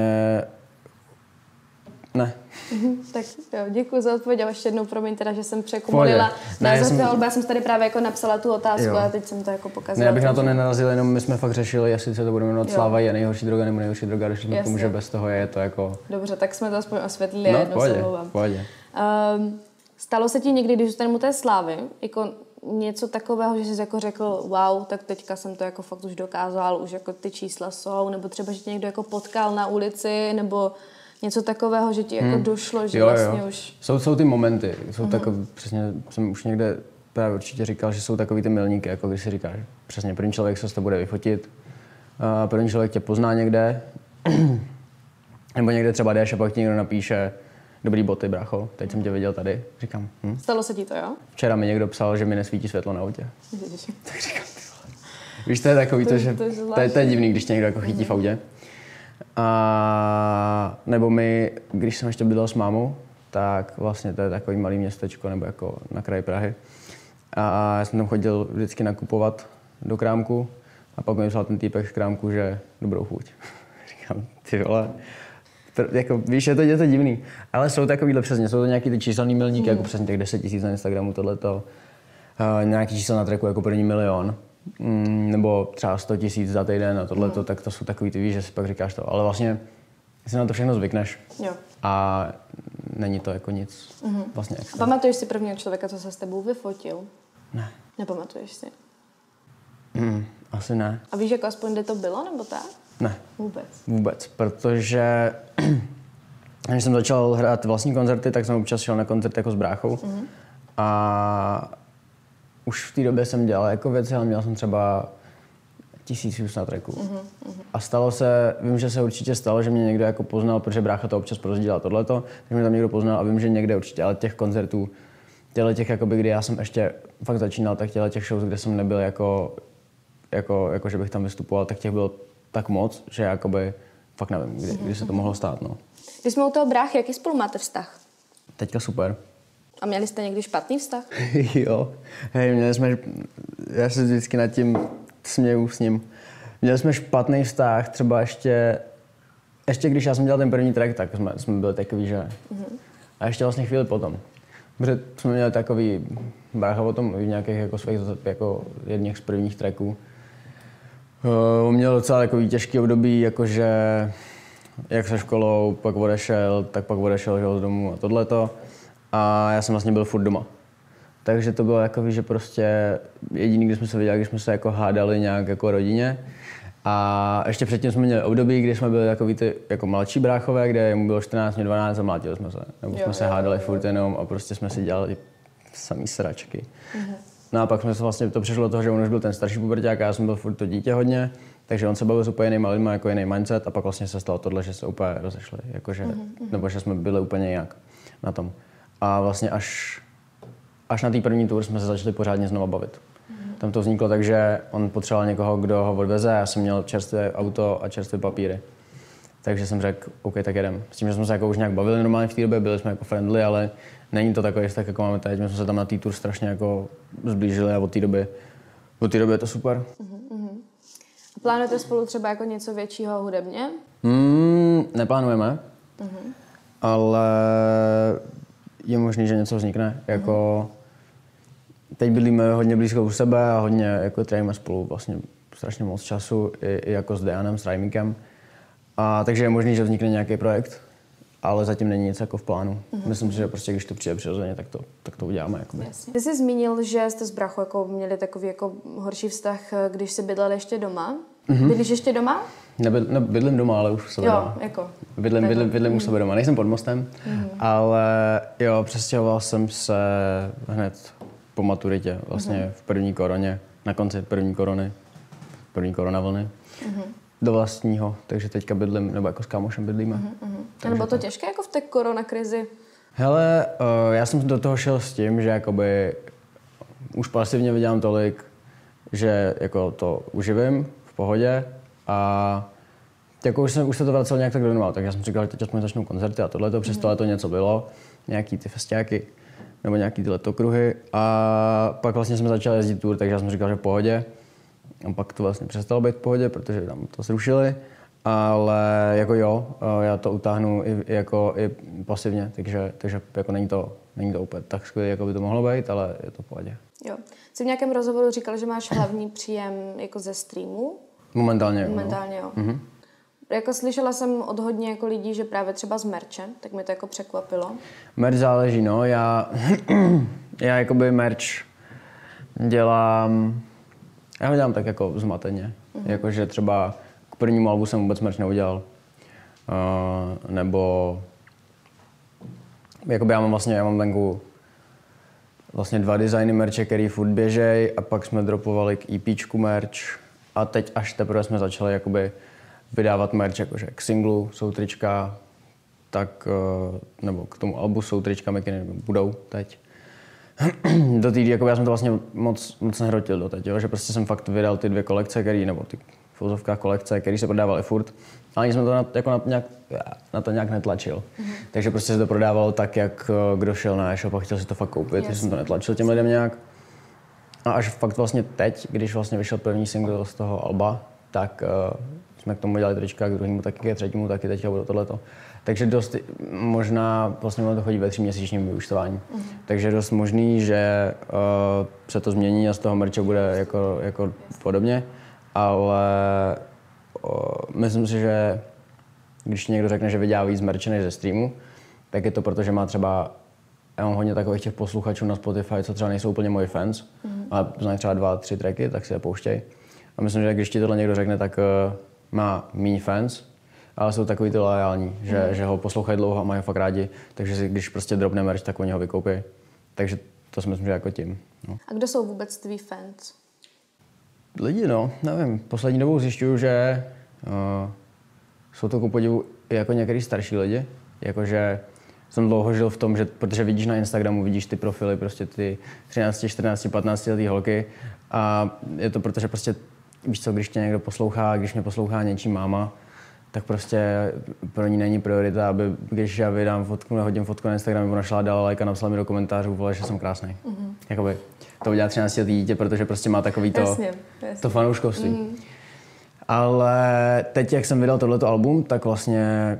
ne. <laughs> Tak jo, děkuji za odpověď a ještě jednou promiň teda, že jsem překomolila. Ne, já název jsem-. Já jsem tady právě jako napsala tu otázku Jo. a teď jsem to jako pokazala. Ne, já bych na to nenarazil, jenom my jsme fakt řešili, jestli se to bude jmenovat. Sláva je nejhorší droga nebo nejhorší droga, došli jsme k tomu, že bez toho je to jako... Dobře, tak jsme to aspoň osvětlili No, jednou se pohodě, omlouvám. pohodě. Um, stalo se ti někdy, když zůstaneme u té slávy, jako něco takového, že jsi jako řekl, wow, tak teďka jsem to jako fakt už dokázal, už jako ty čísla jsou, nebo třeba, že tě někdo jako potkal na ulici, nebo něco takového, že ti jako došlo, že Hmm. Jo, vlastně jo. už... Jsou, jsou ty momenty, jsou takový, přesně jsem už někde právě určitě říkal, že jsou takový ty milníky, jako když si říkáš, přesně první člověk se s to bude vyfotit, a první člověk tě pozná někde, <clears throat> nebo někde třeba jdeš a pak ti někdo napíše, dobrý boty, bracho, teď jsem tě viděl tady. Říkám, hm? Stalo se ti to, jo? Včera mi někdo psal, že mi nesvítí světlo na autě. Ježiši. <laughs> Tak říkám, ty vole. Víš, to je takový to, To- že to je to je, to je divný, když tě někdo jako chytí v autě. A nebo my, když jsem ještě bydlel s mámou, tak vlastně to je takový malý městečko, nebo jako na kraji Prahy. A já jsem tam chodil vždycky nakupovat do krámku a pak mi psal ten týpek z krámku, že dobrou chuť. <laughs> Říkám, ty vole, jako, víš, je to, je to divný. Ale jsou takovýhle přesně, jsou to nějaký ty číselný milníky, jako přesně těch 10 tisíc na Instagramu, tohleto. Uh, nějaký číslo na tracku jako první milion. Mm, nebo třeba 100 tisíc za týden a tohleto, tak to jsou takový ty, víš, že si pak říkáš to. Ale vlastně si na to všechno zvykneš Jo. a není to jako nic vlastně A extra. pamatuješ si prvního člověka, co se s tebou vyfotil? Ne. Nepamatuješ si? Mm, asi ne. A víš, jako aspoň kde to bylo, nebo tak? Ne. Vůbec. Vůbec, protože <clears throat> když jsem začal hrát vlastní koncerty, tak jsem občas šel na koncert jako s bráchou. Mm-hmm. A už v té době jsem dělal jako věci, ale měl jsem třeba tisíc views na tracku. Mm-hmm. A stalo se, vím, že se určitě stalo, že mě někdo jako poznal, protože brácha to občas prozdílal tohleto, že mě tam někdo poznal a vím, že někde určitě, ale těch koncertů, těle těch, jakoby, kdy já jsem ještě fakt začínal, tak těle těch shows, kde jsem nebyl jako, jako, jako že bych tam vystupoval, tak těch bylo tak moc, že jakoby fakt nevím, kdy, kdy se to mohlo stát. No. Když jsme u toho bráchy, jaký spolu máte vztah? Teďka super. A měli jste někdy špatný vztah? <laughs> jo. Hej, měli jsme, já se vždycky nad tím směju s ním. Měli jsme špatný vztah, třeba ještě, ještě když já jsem dělal ten první track, tak jsme, jsme byli takový, že... A ještě vlastně chvíli potom. Protože jsme měli takový, brácha o tom mluví v nějakých jako svých, jako jedných z prvních tracků. Uh, on měl docela takový těžký období, jakože jak se školou, pak odešel, tak pak odešel že, jo, z domu a tohleto. A já jsem vlastně byl furt doma. Takže to bylo takový, že prostě jediný, kdy jsme se viděli, když jsme se jako hádali nějak jako rodině. A ještě předtím jsme měli období, kdy jsme byli takový ty jako mladší bráchové, kde mu bylo 14, mě 12 a mlátili jsme se. Nebo Jo, jsme se jo, hádali jo, furt jenom a prostě jsme si dělali samý sračky. No a pak jsme se vlastně to přišlo do toho, že on už byl ten starší puberták a já jsem byl furt to dítě hodně, takže on se bavil s úplně jinýma lidma, jako jiný mindset a pak vlastně se stalo tohle, že se úplně rozešli, jakože, nebo že jsme byli úplně jinak na tom. A vlastně až, až na té první tour jsme se začali pořádně znova bavit. Tam to vzniklo tak, že on potřeboval někoho, kdo ho odveze, já jsem měl čerstvé auto a čerstvé papíry. Takže jsem řekl, OK, tak jedem. S tím, že jsme se jako už nějak bavili normálně v té době, byli jsme jako friendly, ale není to takový tak, jako máme teď. My jsme se tam na té tour strašně jako zblížili a od té doby, od té doby je to super. A Plánujete spolu třeba jako něco většího hudebně? Mm, neplánujeme, uh-huh. ale je možný, že něco vznikne. Uh-huh. Jako, teď bydlíme hodně blízko u sebe a hodně jako trávíme spolu vlastně strašně moc času, i, i jako s Dejanem, s Rajmíkem. A takže je možný, že vznikne nějaký projekt, ale zatím není nic jako v plánu. Mm-hmm. Myslím si, že prostě když to přijde přirozeně, tak to, tak to uděláme. Jakoby. Ty jsi zmínil, že jste s Brachu jako měli takový jako horší vztah, když jsi bydlel ještě doma. Mm-hmm. Bydlíš ještě doma? Nebyl, ne, bydlím doma, ale už sebe jo, doma. jako. Bydlím, bydlím, bydlím mm. už sebe doma. Nejsem pod mostem, mm-hmm. ale jo, přestěhoval jsem se hned po maturitě, vlastně mm-hmm. v první koroně, na konci první korony, první korona vlny. Do vlastního, takže teďka bydlím, nebo jako s kámošem bydlíme. Uh-huh, uh-huh. Nebo to těžké jako v té koronakrizi? Hele, uh, já jsem do toho šel s tím, že jakoby už pasivně vydělám tolik, že jako to uživím v pohodě. A jako už, jsem, už se to vracelo nějak tak do tak já jsem říkal, že teď aspoň začnou koncerty a tohle to přes to něco bylo, nějaký ty festiáky nebo nějaký ty letokruhy a pak vlastně jsme začali jezdit tour, takže já jsem říkal, že v pohodě a pak to vlastně přestalo být v pohodě, protože tam to zrušili. Ale jako jo, já to utáhnu i, jako i pasivně, takže, takže jako není to, není to úplně tak skvělé, jako by to mohlo být, ale je to v pohodě. Jo. Jsi v nějakém rozhovoru říkal, že máš hlavní příjem jako ze streamu? Momentálně jo. Momentálně jo. Mm-hmm. Jako slyšela jsem od hodně jako lidí, že právě třeba z merče, tak mi to jako překvapilo. Merch záleží, no. Já, <clears throat> já jakoby merch dělám já ho dělám tak jako zmateně. Mm-hmm. Jakože třeba k prvnímu albu jsem vůbec merch neudělal. Uh, nebo jakoby já mám vlastně, já mám venku vlastně dva designy merče, který furt běžej a pak jsme dropovali k EPčku merch a teď až teprve jsme začali jakoby vydávat merch jakože k singlu jsou trička, tak, uh, nebo k tomu albu jsou trička, které budou teď <clears throat> do té, jako já jsem to vlastně moc, moc nehrotil do teď, jo? že prostě jsem fakt vydal ty dvě kolekce, který, nebo ty filozofká kolekce, které se prodávaly furt, ale ani jsem to na, jako na, nějak, na to nějak netlačil. Mm-hmm. Takže prostě se to prodávalo tak, jak eh, kdo šel na e-shop a chtěl si to fakt koupit, takže jsem to netlačil těm lidem nějak. A až fakt vlastně teď, když vlastně vyšel první single z toho Alba, tak uh, jsme k tomu dělali trička, k druhému taky, k třetímu taky, teď bude tohleto. Takže dost možná, vlastně to chodí ve tříměsíčním vyučtování. Uh-huh. Takže dost možný, že uh, se to změní a z toho merče bude jako, jako podobně, ale uh, myslím si, že když někdo řekne, že vydělá víc merče než ze streamu, tak je to proto, že má třeba já mám hodně takových těch posluchačů na Spotify, co třeba nejsou úplně moji fans, mm-hmm. ale znají třeba dva, tři tracky, tak si je pouštěj. A myslím, že když ti tohle někdo řekne, tak uh, má méně fans, ale jsou takový ty loajální, že, mm. že ho poslouchají dlouho a mají ho fakt rádi, takže si, když prostě dropne merch, tak oni ho vykoupí. Takže to si myslím, že jako tím. No. A kdo jsou vůbec tví fans? Lidi, no, nevím. Poslední dobou zjišťuju, že uh, jsou to ku podivu i jako některý starší lidi. Jakože jsem dlouho žil v tom, že protože vidíš na Instagramu, vidíš ty profily, prostě ty 13, 14, 15 letý holky a je to protože prostě víš co, když tě někdo poslouchá, když mě poslouchá něčí máma, tak prostě pro ní není priorita, aby když já vydám fotku, hodím fotku na Instagram, ona šla dala like a napsala mi do komentářů, vole, že jsem krásný. Mm-hmm. Jakoby to udělá 13 letý dítě, protože prostě má takový to, jasně, jasně. to fanouškovství. Mm. Ale teď, jak jsem vydal tohleto album, tak vlastně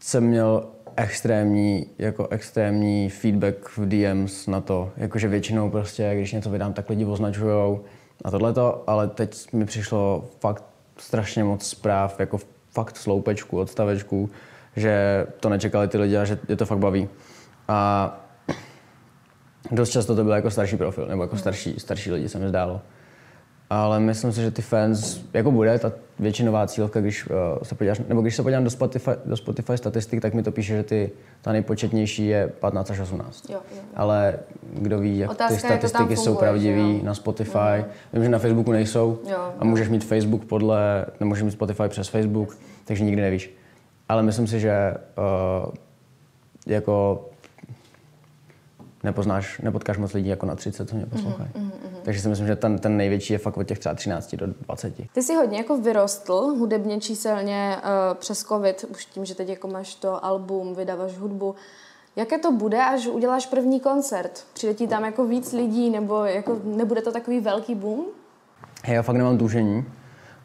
jsem měl extrémní, jako extrémní feedback v DMs na to. Jakože většinou prostě, když něco vydám, tak lidi označujou a tohleto, ale teď mi přišlo fakt strašně moc zpráv, jako fakt sloupečku, odstavečku, že to nečekali ty lidi a že je to fakt baví. A dost často to byl jako starší profil, nebo jako starší, starší lidi se mi zdálo. Ale myslím si, že ty fans, jako bude ta většinová cílovka, když uh, se podíváš, nebo když se podívám do Spotify, do Spotify statistik, tak mi to píše, že ty, ta nejpočetnější je 15 až 18. Jo, jo. Ale kdo ví, jak Otázka, ty statistiky jak jsou pravdivé na Spotify. Jo. Vím, že na Facebooku nejsou jo, a můžeš mít Facebook podle, nemůžeš mít Spotify přes Facebook, takže nikdy nevíš. Ale myslím si, že uh, jako nepoznáš, nepotkáš moc lidí jako na 30, co mě poslouchají. Mm, mm, mm. Takže si myslím, že ten, ten největší je fakt od těch třeba 13 do 20. Ty jsi hodně jako vyrostl hudebně číselně uh, přes covid, už tím, že teď jako máš to album, vydáváš hudbu. Jaké to bude, až uděláš první koncert? Přijde ti tam jako víc lidí, nebo jako nebude to takový velký boom? Já fakt nemám tušení.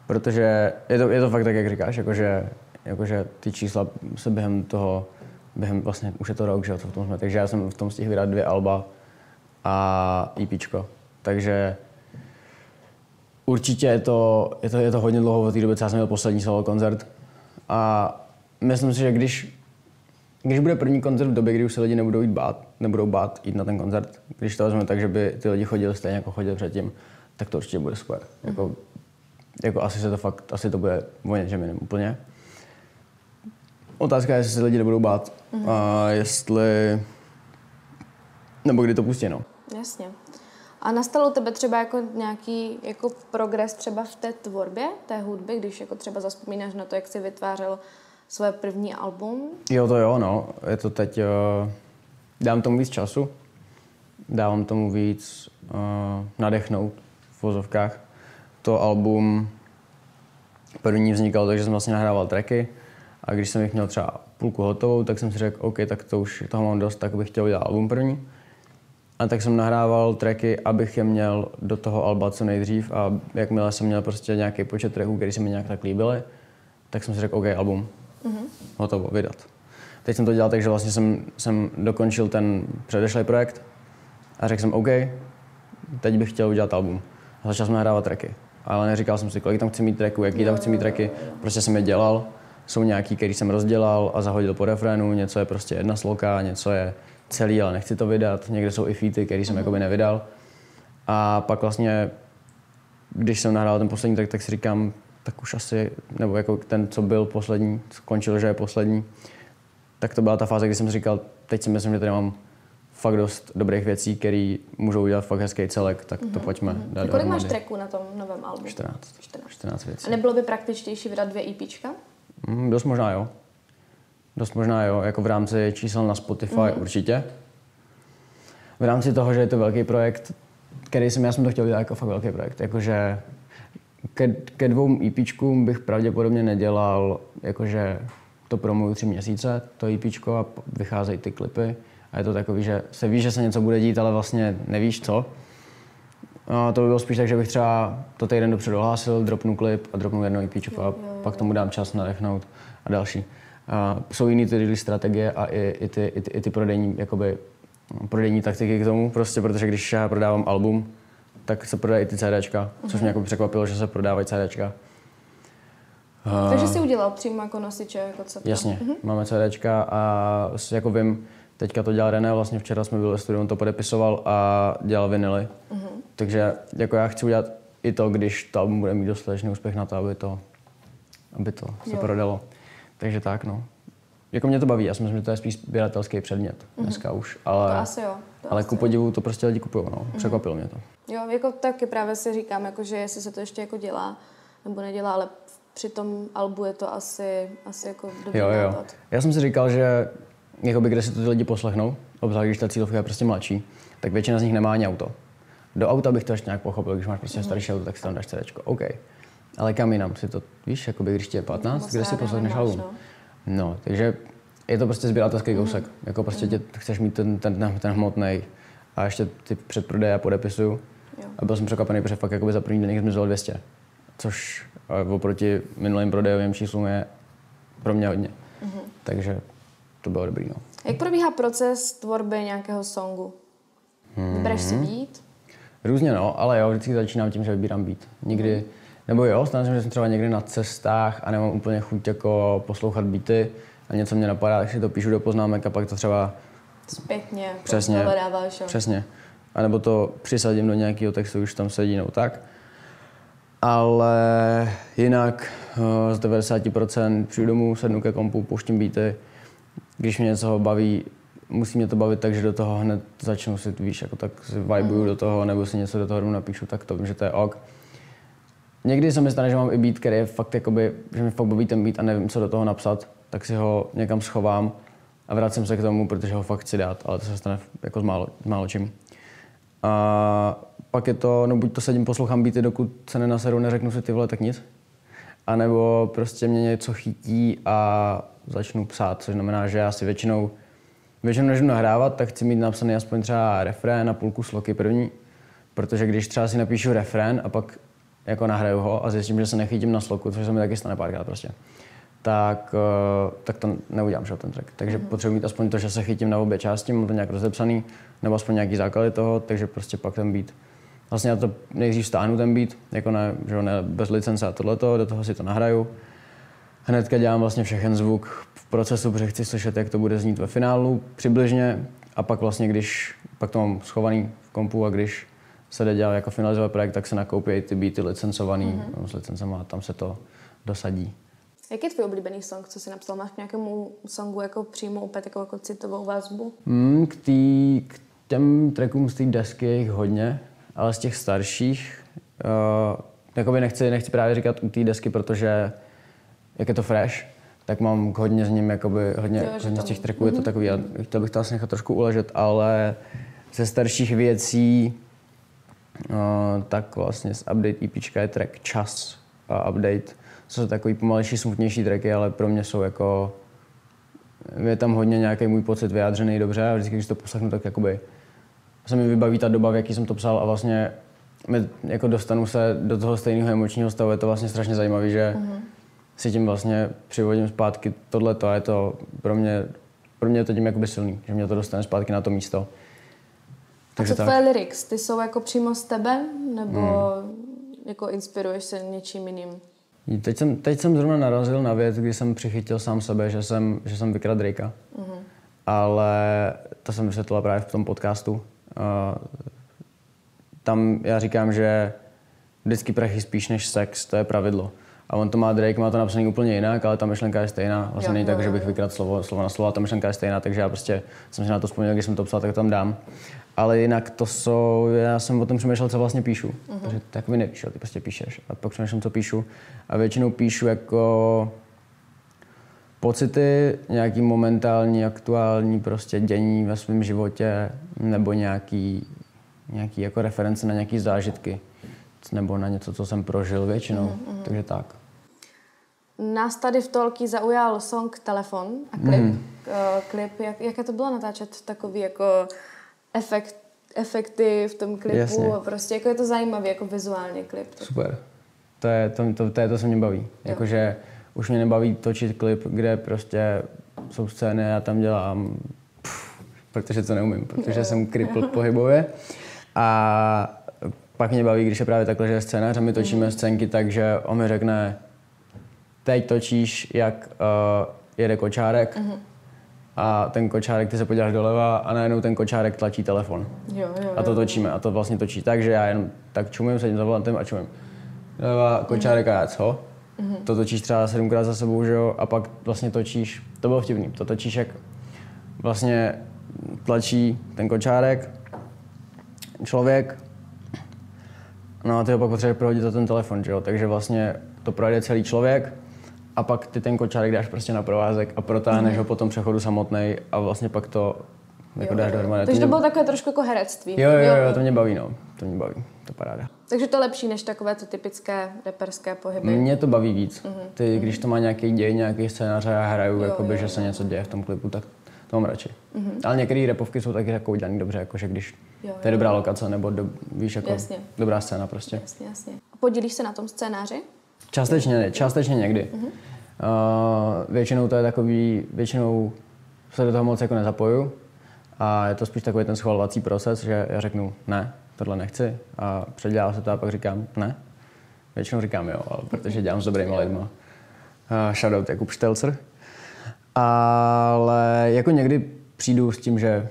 Protože je to, je to fakt tak, jak říkáš, jakože, jakože ty čísla se během toho, během vlastně, už je to rok, že jo, co v tom jsme, takže já jsem v tom stihl vydat dvě alba a EPčko. Takže určitě je to, je to, je to hodně dlouho od té doby, co já jsem měl poslední solo koncert. A myslím si, že když, když bude první koncert v době, kdy už se lidi nebudou jít bát, nebudou bát jít na ten koncert, když to vezmeme tak, že by ty lidi chodili stejně jako chodili předtím, tak to určitě bude super. Jako, jako asi se to fakt, asi to bude o něčem jiném úplně. Otázka je, jestli se lidi nebudou bát mm. a jestli, nebo kdy to pustí, no. Jasně. A nastalo tebe třeba jako nějaký jako progres třeba v té tvorbě té hudby, když jako třeba zaspomínáš na to, jak jsi vytvářel své první album? Jo, to jo, no. Je to teď, uh, dám tomu víc času, dávám tomu víc uh, nadechnout v vozovkách. To album první vznikalo, takže jsem vlastně nahrával tracky a když jsem jich měl třeba půlku hotovou, tak jsem si řekl, OK, tak to už toho mám dost, tak bych chtěl udělat album první. A tak jsem nahrával tracky, abych je měl do toho alba co nejdřív a jakmile jsem měl prostě nějaký počet tracků, který se mi nějak tak líbily, tak jsem si řekl, OK, album, mm-hmm. hotovo, vydat. Teď jsem to dělal tak, že vlastně jsem, jsem dokončil ten předešlý projekt a řekl jsem, OK, teď bych chtěl udělat album. A začal jsem nahrávat tracky. Ale neříkal jsem si, kolik tam chci mít tracků, jaký tam chci mít tracky. Prostě jsem je dělal. Jsou nějaký, který jsem rozdělal a zahodil po refrénu. Něco je prostě jedna sloka, něco je celý, ale nechci to vydat. Někde jsou i featy, který jsem mm-hmm. jakoby nevydal. A pak vlastně, když jsem nahrál ten poslední tak, tak si říkám, tak už asi, nebo jako ten, co byl poslední, skončil, že je poslední, tak to byla ta fáze, kdy jsem si říkal, teď si myslím, že tady mám fakt dost dobrých věcí, které můžou udělat fakt hezký celek, tak mm-hmm. to mhm, pojďme mm-hmm. dát Kolik máš tracků na tom novém albu? 14. 14. 14 věcí. A nebylo by praktičtější vydat dvě EPčka? Mm, dost možná jo. Dost možná jo, jako v rámci čísel na Spotify mm-hmm. určitě. V rámci toho, že je to velký projekt, který jsem, já jsem to chtěl dělat jako fakt velký projekt, jakože ke, ke dvou EPčkům bych pravděpodobně nedělal, jakože to promuju tři měsíce, to EPčko a vycházejí ty klipy. A je to takový, že se ví, že se něco bude dít, ale vlastně nevíš co. A to by bylo spíš tak, že bych třeba to týden dopředu ohlásil, dropnu klip a dropnu jedno EPčko a pak tomu dám čas nadechnout a další. A jsou jiné ty strategie a i, i, ty, i, ty, i ty prodejní, jakoby, prodejní taktiky k tomu, prostě protože když já prodávám album, tak se prodají i ty CDčka, což mě mhm. jako překvapilo, že se prodávají CDčka. Takže jsi udělal přímo jako nosiče, jako co Jasně, uh-huh. máme CDčka a jako vím, teďka to dělal René, vlastně včera jsme byli ve studiu, on to podepisoval a dělal vinily. Uh-huh. Takže jako já chci udělat i to, když to album bude mít dostatečný úspěch na to, aby to, aby to se jo. prodalo. Takže tak, no. Jako mě to baví, já si myslím, že to je spíš sběratelský předmět mm-hmm. dneska už, ale, to asi jo, to ale asi ku podivu to prostě lidi kupují, no. Mm-hmm. Překvapilo mě to. Jo, jako taky právě si říkám, jako, že jestli se to ještě jako dělá nebo nedělá, ale při tom albu je to asi, asi jako dobrý jo, jo. Já jsem si říkal, že jakoby, kde si to ty lidi poslechnou, obzvlášť když ta cílovka je prostě mladší, tak většina z nich nemá ani auto. Do auta bych to ještě nějak pochopil, když máš prostě mm. starší auto, tak si tam dáš CD. OK. Ale kam jinam si to, víš, jakoby, když ti je 15, no, kde si poslechneš album? No. no, takže je to prostě sběratelský mhm. kousek. Mm. Jako prostě mm. tě, chceš mít ten, ten, ten, hmotný a ještě ty předprodeje a podepisuju. Jo. A byl jsem překvapený, protože fakt jakoby za první den zmizelo 200. Což oproti minulým prodejovým číslům je pro mě hodně. Mm-hmm. Takže to bylo dobrý. No. Jak probíhá proces tvorby nějakého songu? Mm-hmm. Vybereš si beat? Různě no, ale jo, vždycky začínám tím, že vybírám beat. Nikdy, mm-hmm. Nebo jo, stane se, že jsem třeba někdy na cestách a nemám úplně chuť jako poslouchat beaty a něco mě napadá, tak si to píšu do poznámek a pak to třeba Zpětně, přesně, přesně. A nebo to přisadím do nějakého textu, už tam sedí, nebo tak ale jinak eh, z 90% přijdu domů, sednu ke kompu, pouštím beaty. Když mě něco baví, musí mě to bavit tak, že do toho hned začnu si, víš, jako tak si vibuju do toho, nebo si něco do toho napíšu, tak to vím, že to je ok. Někdy se mi stane, že mám i beat, který je fakt jakoby, že mi fakt baví ten beat a nevím, co do toho napsat, tak si ho někam schovám a vracím se k tomu, protože ho fakt chci dát, ale to se stane jako s málo, s málo čím. A pak je to, no buď to sedím, poslouchám beaty, dokud se nenaseru, neřeknu si ty vole, tak nic. A nebo prostě mě něco chytí a začnu psát, což znamená, že já si většinou, většinou než nahrávat, tak chci mít napsaný aspoň třeba refrén a půlku sloky první, protože když třeba si napíšu refrén a pak jako nahraju ho a zjistím, že se nechytím na sloku, což se mi taky stane párkrát prostě, tak, uh, tak to neudělám, že ten track. Takže mm-hmm. potřebuji mít aspoň to, že se chytím na obě části, mám to nějak rozepsaný, nebo aspoň nějaký základy toho, takže prostě pak ten beat. Vlastně já to nejdřív stáhnu ten beat, jako ne, že ne bez licence a tohleto, do toho si to nahraju. Hnedka dělám vlastně všechen zvuk v procesu, protože chci slyšet, jak to bude znít ve finálu přibližně. A pak vlastně, když pak to mám schovaný v kompu a když se jde dělat jako finalizovat projekt, tak se nakoupí ty beaty licencovaný mm-hmm. s licencema a tam se to dosadí. Jaký je tvůj oblíbený song, co jsi napsal? Máš k nějakému songu jako přímo úplně takovou jako citovou vazbu? Mm, k, tý, k těm trackům z té desky je jich hodně, ale z těch starších, uh, jakoby nechci, nechci právě říkat u té desky, protože jak je to fresh, tak mám hodně z ním, jakoby, hodně, jo, hodně z těch tracků mm-hmm. je to mhm. takový, já chtěl bych to asi nechat trošku uležet, ale ze starších věcí tak vlastně z update EP je track Čas a Update, co jsou takový pomalejší, smutnější tracky, ale pro mě jsou jako je tam hodně nějaký můj pocit vyjádřený dobře a vždycky, když to poslechnu, tak jakoby se mi vybaví ta doba, v jaký jsem to psal a vlastně mi, jako dostanu se do toho stejného emočního stavu. Je to vlastně strašně zajímavé, že mm-hmm. si tím vlastně přivodím zpátky tohle a je to pro mě, pro mě je to tím jakoby silný, že mě to dostane zpátky na to místo. Takže a co tvoje lyrics? Ty jsou jako přímo z tebe? Nebo hmm. jako inspiruješ se něčím jiným? Teď jsem, teď jsem zrovna narazil na věc, kdy jsem přichytil sám sebe, že jsem, že jsem vykradl Drakea. Mm-hmm. Ale to jsem vysvětlila právě v tom podcastu. Uh, tam já říkám, že vždycky prachy spíš než sex, to je pravidlo. A on to má Drake, má to napsané úplně jinak, ale ta myšlenka je stejná. Vlastně není tak, že bych vykradl slovo, slovo na slovo, ta myšlenka je stejná, takže já prostě jsem si na to vzpomněl, když jsem to psal, tak to tam dám. Ale jinak to jsou, já jsem o tom přemýšlel, co vlastně píšu. Uh-huh. Takže tak mi nevíš, ty prostě píšeš. A pak přemýšlím, co píšu. A většinou píšu jako pocity, nějaký momentální, aktuální prostě dění ve svém životě, nebo nějaký, nějaký jako reference na nějaké zážitky, nebo na něco, co jsem prožil většinou. Uh-huh. Takže tak. Nás tady v Tolky zaujal song Telefon a klip. Mm. klip jak, jaké to bylo natáčet takový jako efekt, efekty v tom klipu Jasně. a prostě jako je to zajímavý jako vizuálně klip. Super. To je to, to, to, je to, co mě baví. Jakože už mě nebaví točit klip, kde prostě jsou scény a tam dělám, pff, protože to neumím, protože jo. jsem kripl pohybově. A pak mě baví, když je právě takhle, že je scénář a my točíme mm. scénky tak, že on mi řekne, teď točíš, jak uh, jede kočárek, mm-hmm a ten kočárek, ty se podíváš doleva a najednou ten kočárek tlačí telefon. Jo, jo, a to točíme a to vlastně točí tak, že já jenom tak čumím, sedím za volantem a čumím. Doleva, kočárek mm-hmm. a já co? Mm-hmm. To točíš třeba sedmkrát za sebou, že jo, a pak vlastně točíš, to bylo vtipný, to točíš jak vlastně tlačí ten kočárek, člověk, no a ty ho pak potřebuješ prohodit za ten telefon, že jo, takže vlastně to projde celý člověk, a pak ty ten kočárek dáš prostě na provázek a protáhneš mm. ho po tom přechodu samotný a vlastně pak to jako jo, dáš dohromady. Takže to, to bylo takové trošku jako herectví. Jo, jo, jo, to mě baví, no. To mě baví, to paráda. Takže to je lepší než takové ty typické reperské pohyby. Mě to baví víc. Mm-hmm. Ty, mhm. když to má nějaký děj, nějaký scénář a já hraju, jo, jakoby, jo, že se jo. něco děje v tom klipu, tak to mám radši. Mm-hmm. Ale některé repovky jsou taky jako udělané dobře, jakože když jo, to je dobrá lokace nebo do, víš, jako jasně. dobrá scéna prostě. Jasně, jasně. A podílíš se na tom scénáři? Částečně ne, částečně někdy. Mm-hmm. Uh, většinou to je takový, většinou se do toho moc jako nezapoju a je to spíš takový ten schvalovací proces, že já řeknu ne, tohle nechci a předělá se to a pak říkám ne. Většinou říkám jo, ale protože dělám s dobrýma lidma. Uh, shoutout Jakub Štelcer. Ale jako někdy přijdu s tím, že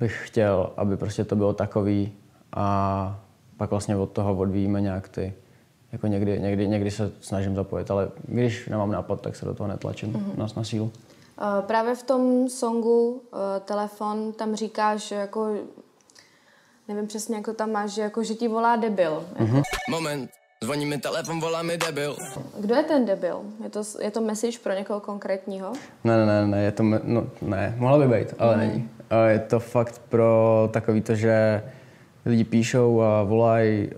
bych chtěl, aby prostě to bylo takový a pak vlastně od toho odvíjíme nějak ty jako někdy, někdy, někdy se snažím zapojit, ale když nemám nápad, tak se do toho netlačím mm-hmm. na, na sílu. Uh, právě v tom songu uh, Telefon tam říkáš, že jako nevím přesně, jako tam máš, že, jako, že ti volá debil. Mm-hmm. Moment, zvoní mi telefon, volá mi debil. Kdo je ten debil? Je to, je to message pro někoho konkrétního? Ne, ne, ne, ne, je to, no, ne, mohla by být, ale mm. není. Je to fakt pro takový to, že lidi píšou a volají uh,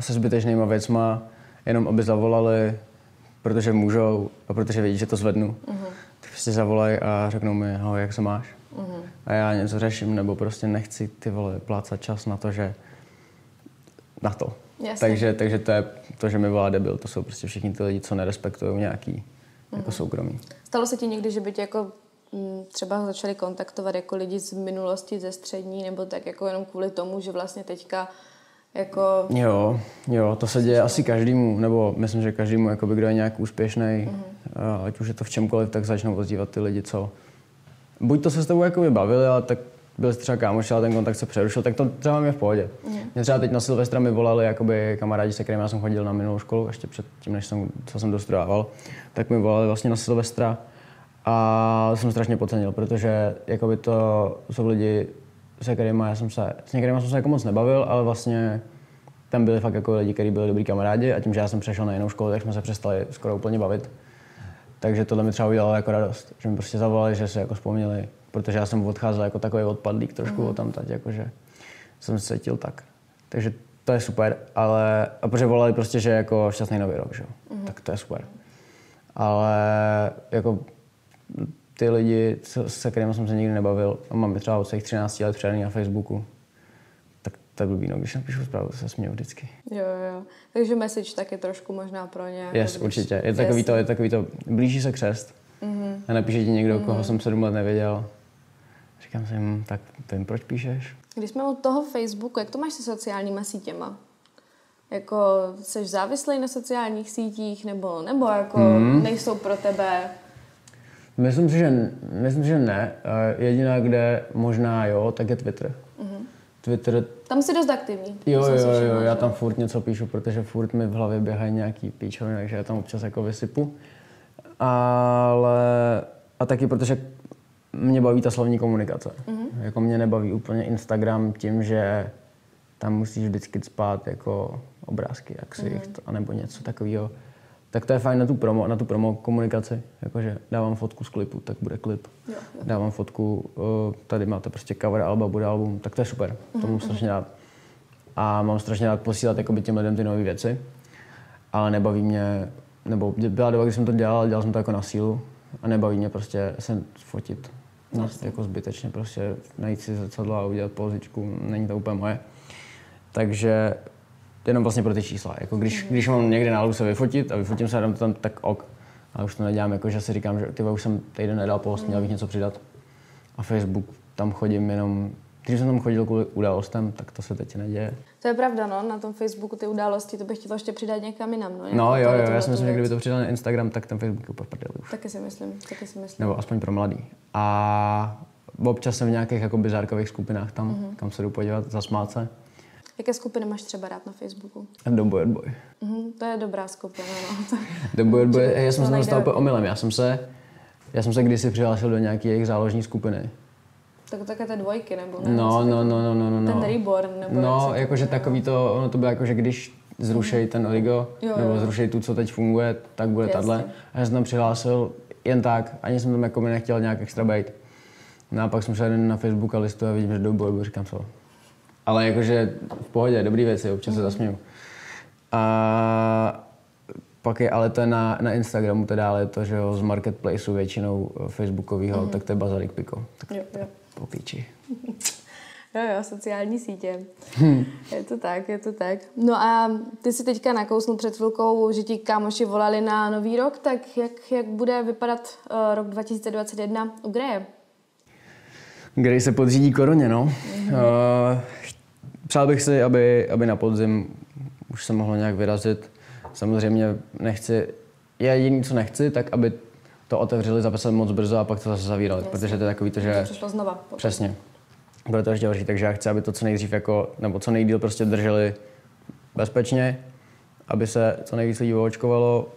se zbytečnýma věcma, jenom aby zavolali, protože můžou a protože vědí, že to zvednu. Uh-huh. Tak prostě zavolají a řeknou mi, ahoj, jak se máš? Uh-huh. A já něco řeším, nebo prostě nechci ty vole plácat čas na to, že na to. Jasně. Takže, takže to je to, že mi volá debil, to jsou prostě všichni ty lidi, co nerespektují nějaký Mhm. jako soukromí. Stalo se ti někdy, že by tě jako mm, třeba začali kontaktovat jako lidi z minulosti, ze střední, nebo tak jako jenom kvůli tomu, že vlastně teďka jako... Jo, jo, to se děje asi každému, nebo myslím, že každému, jakoby, kdo je nějak úspěšný, mm-hmm. ať už je to v čemkoliv, tak začnou ozývat ty lidi, co buď to se s tebou jakoby bavili, ale tak byl třeba kámoš, ale ten kontakt se přerušil, tak to třeba mě v pohodě. Mm. Mě třeba teď na Silvestra mi volali jakoby kamarádi, se kterými já jsem chodil na minulou školu, ještě před tím, než jsem, co jsem dostudával, tak mi volali vlastně na Silvestra a jsem strašně podcenil, protože jakoby to jsou lidi, se kterými já jsem se, s některými jsem se jako moc nebavil, ale vlastně tam byli fakt jako lidi, kteří byli dobrý kamarádi a tím, že já jsem přešel na jinou školu, tak jsme se přestali skoro úplně bavit. Takže tohle mi třeba udělalo jako radost, že mi prostě zavolali, že se jako vzpomněli, protože já jsem odcházel jako takový odpadlík trošku mm. tam teď, jakože jsem se cítil tak. Takže to je super, ale a protože volali prostě, že jako šťastný nový rok, že? Mm. tak to je super. Ale jako ty lidi, co- se kterými jsem se nikdy nebavil, a mám je třeba od svých 13 let přidaný na Facebooku, tak to je blbý, no, když napíšu zprávu, se směju vždycky. Jo, jo. Takže message taky trošku možná pro ně. jako Yes, když- určitě. Je to takový to, Jasně. je takový to, blíží se křest. Mm-hmm. A napíše ti někdo, koho jsem sedm let nevěděl. Říkám si, hm, tak vím, proč píšeš? Když jsme u toho Facebooku, jak to máš se sociálníma sítěma? Jako, jsi závislý na sociálních sítích, nebo, nebo jako Mhm. nejsou pro tebe? Myslím si, že, myslím, že ne. Jediná, kde možná jo, tak je Twitter. Mm-hmm. Twitter, Tam jsi dost aktivní. jo, jo, všimla, jo, já tam furt něco píšu, protože furt mi v hlavě běhají nějaký píčoviny, takže já tam občas jako vysypu. Ale, a taky protože mě baví ta slovní komunikace. Mm-hmm. Jako mě nebaví úplně Instagram tím, že tam musíš vždycky spát jako obrázky, jak si mm-hmm. anebo něco takového. Tak to je fajn na tu promo, na tu promo komunikaci. Jakože dávám fotku z klipu, tak bude klip. Jo, jo. Dávám fotku, uh, tady máte prostě cover alba, bude album, tak to je super. To mám strašně rád. A mám strašně rád posílat jakoby těm lidem ty nové věci. Ale nebaví mě, nebo byla doba, kdy jsem to dělal, dělal jsem to jako na sílu. A nebaví mě prostě se fotit. No, jako zbytečně prostě najít si zrcadlo a udělat pozičku, není to úplně moje. Takže jenom vlastně pro ty čísla. Jako když, když mám někde nálu se vyfotit a vyfotím se a dám to tam, tak ok. Ale už to nedělám, jako že si říkám, že ty už jsem týden nedal post, měl bych něco přidat. A Facebook, tam chodím jenom, když jsem tam chodil kvůli událostem, tak to se teď neděje. To je pravda, no, na tom Facebooku ty události, to bych chtěla ještě přidat někam jinam. No, No jako jo, tady jo, já si myslím, že kdyby to přidal na Instagram, tak ten Facebook je úplně už. Taky si myslím, taky si myslím. Nebo aspoň pro mladý. A občas jsem v nějakých jako bizárkových skupinách tam, Mhm. mm-hmm. kam se jdu podívat, zasmát se. Jaké skupiny máš třeba rád na Facebooku? A do Boy Boy. Mhm, to je dobrá skupina, no. Boy Boy, já jsem se tam dostal úplně omylem. Já jsem se, já jsem se kdysi přihlásil do nějaké jejich záložní skupiny. tak také ty dvojky, nebo ne? No, no, no, no, no, no. Ten Reborn, nebo No, jakože takový to, ono to bylo jako, že když zrušej ten Origo, Jo, nebo jo. zrušej tu, co teď funguje, tak bude tahle. A já jsem tam přihlásil jen tak, ani jsem tam jako nechtěl nějak extra být. No a pak jsem šel na Facebook a listu a vidím, že do boju, říkám co. Ale jakože v pohodě, dobrý věci, občas se zasměju. A pak je ale to na, na Instagramu teda, ale je to, že jo, z marketplaceu většinou eh, facebookového, tak to je Bazarik Piko. Tak Jo, jo. po píči. <laughs> Jo, jo, sociální sítě. Hm. Je to tak, je to tak. No a ty si teďka nakousnul před chvilkou, že ti kámoši volali na nový rok, tak jak, jak bude vypadat uh, rok 2021 u Greje? Kdy se podřídí koroně, no. Mm-hmm. Uh, přál bych si, aby, aby na podzim už se mohlo nějak vyrazit. Samozřejmě nechci, je jediný, co nechci, tak aby to otevřeli zapsat moc brzo a pak to zase zavírali, Jasně. protože to je takový to, To že... přišlo znova. potom. Přesně. Bude to ještě horší, takže já chci, aby to co nejdřív jako, nebo co nejdíl prostě drželi bezpečně, aby se co nejvíc lidí očkovalo,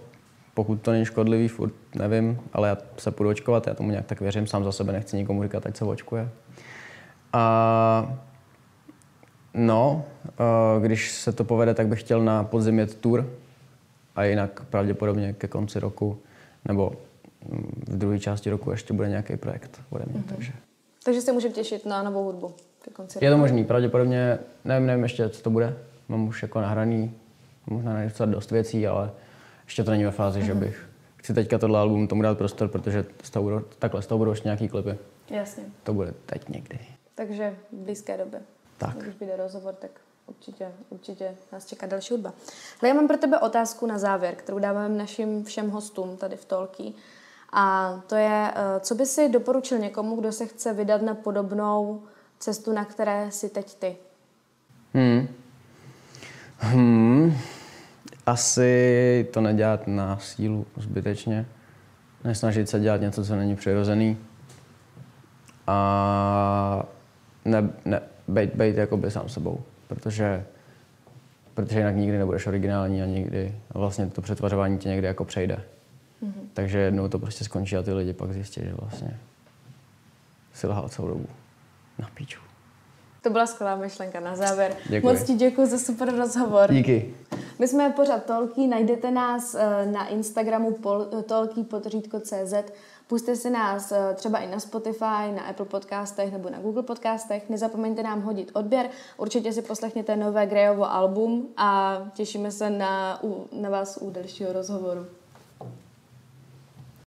pokud to není škodlivý, furt nevím, ale já se půjdu očkovat, já tomu nějak tak věřím, sám za sebe nechci nikomu říkat, ať se očkuje. A no, když se to povede, tak bych chtěl na podzim jet tour a jinak pravděpodobně ke konci roku nebo v druhé části roku ještě bude nějaký projekt ode mě, mm-hmm. takže Takže se můžeme těšit na novou hudbu ke konci je to roku. možný, pravděpodobně, nevím, nevím ještě, co to bude. Mám už jako nahraný, možná docela dost věcí, ale ještě to není ve fázi, mm-hmm. že bych... Chci teďka tohle album tomu dát prostor, protože z toho budou, takhle z toho budou ještě nějaký klipy. Jasně. To bude teď někdy. Takže v blízké době. Tak. Když vyjde rozhovor, tak určitě, určitě nás čeká další hudba. Hle, já mám pro tebe otázku na závěr, kterou dáváme našim všem hostům tady v Tolky. A to je, eh, co by si doporučil někomu, kdo se chce vydat na podobnou cestu, na které jsi teď ty? Hmm. Hmm. Asi to nedělat na sílu zbytečně. Nesnažit se dělat něco, co není přirozený. A ne, ne, bejt, bejt jakoby sám sebou. Protože, protože jinak nikdy nebudeš originální a nikdy vlastně to přetvařování tě někdy jako přejde. Mm-hmm. Takže jednou to prostě skončí a ty lidi pak zjistí, že vlastně si lhal celou dobu. Na píču. To byla skvělá myšlenka na závěr. Děkuji. Moc ti děkuji za super rozhovor. Díky. My jsme pořád Tolky, najdete nás eh, na Instagramu tolky CZ. Puste si nás eh, třeba i na Spotify, na Apple podcastech nebo na Google podcastech. Nezapomeňte nám hodit odběr. Určitě si poslechněte nové Grejovo album a těšíme se na, na vás u dalšího rozhovoru.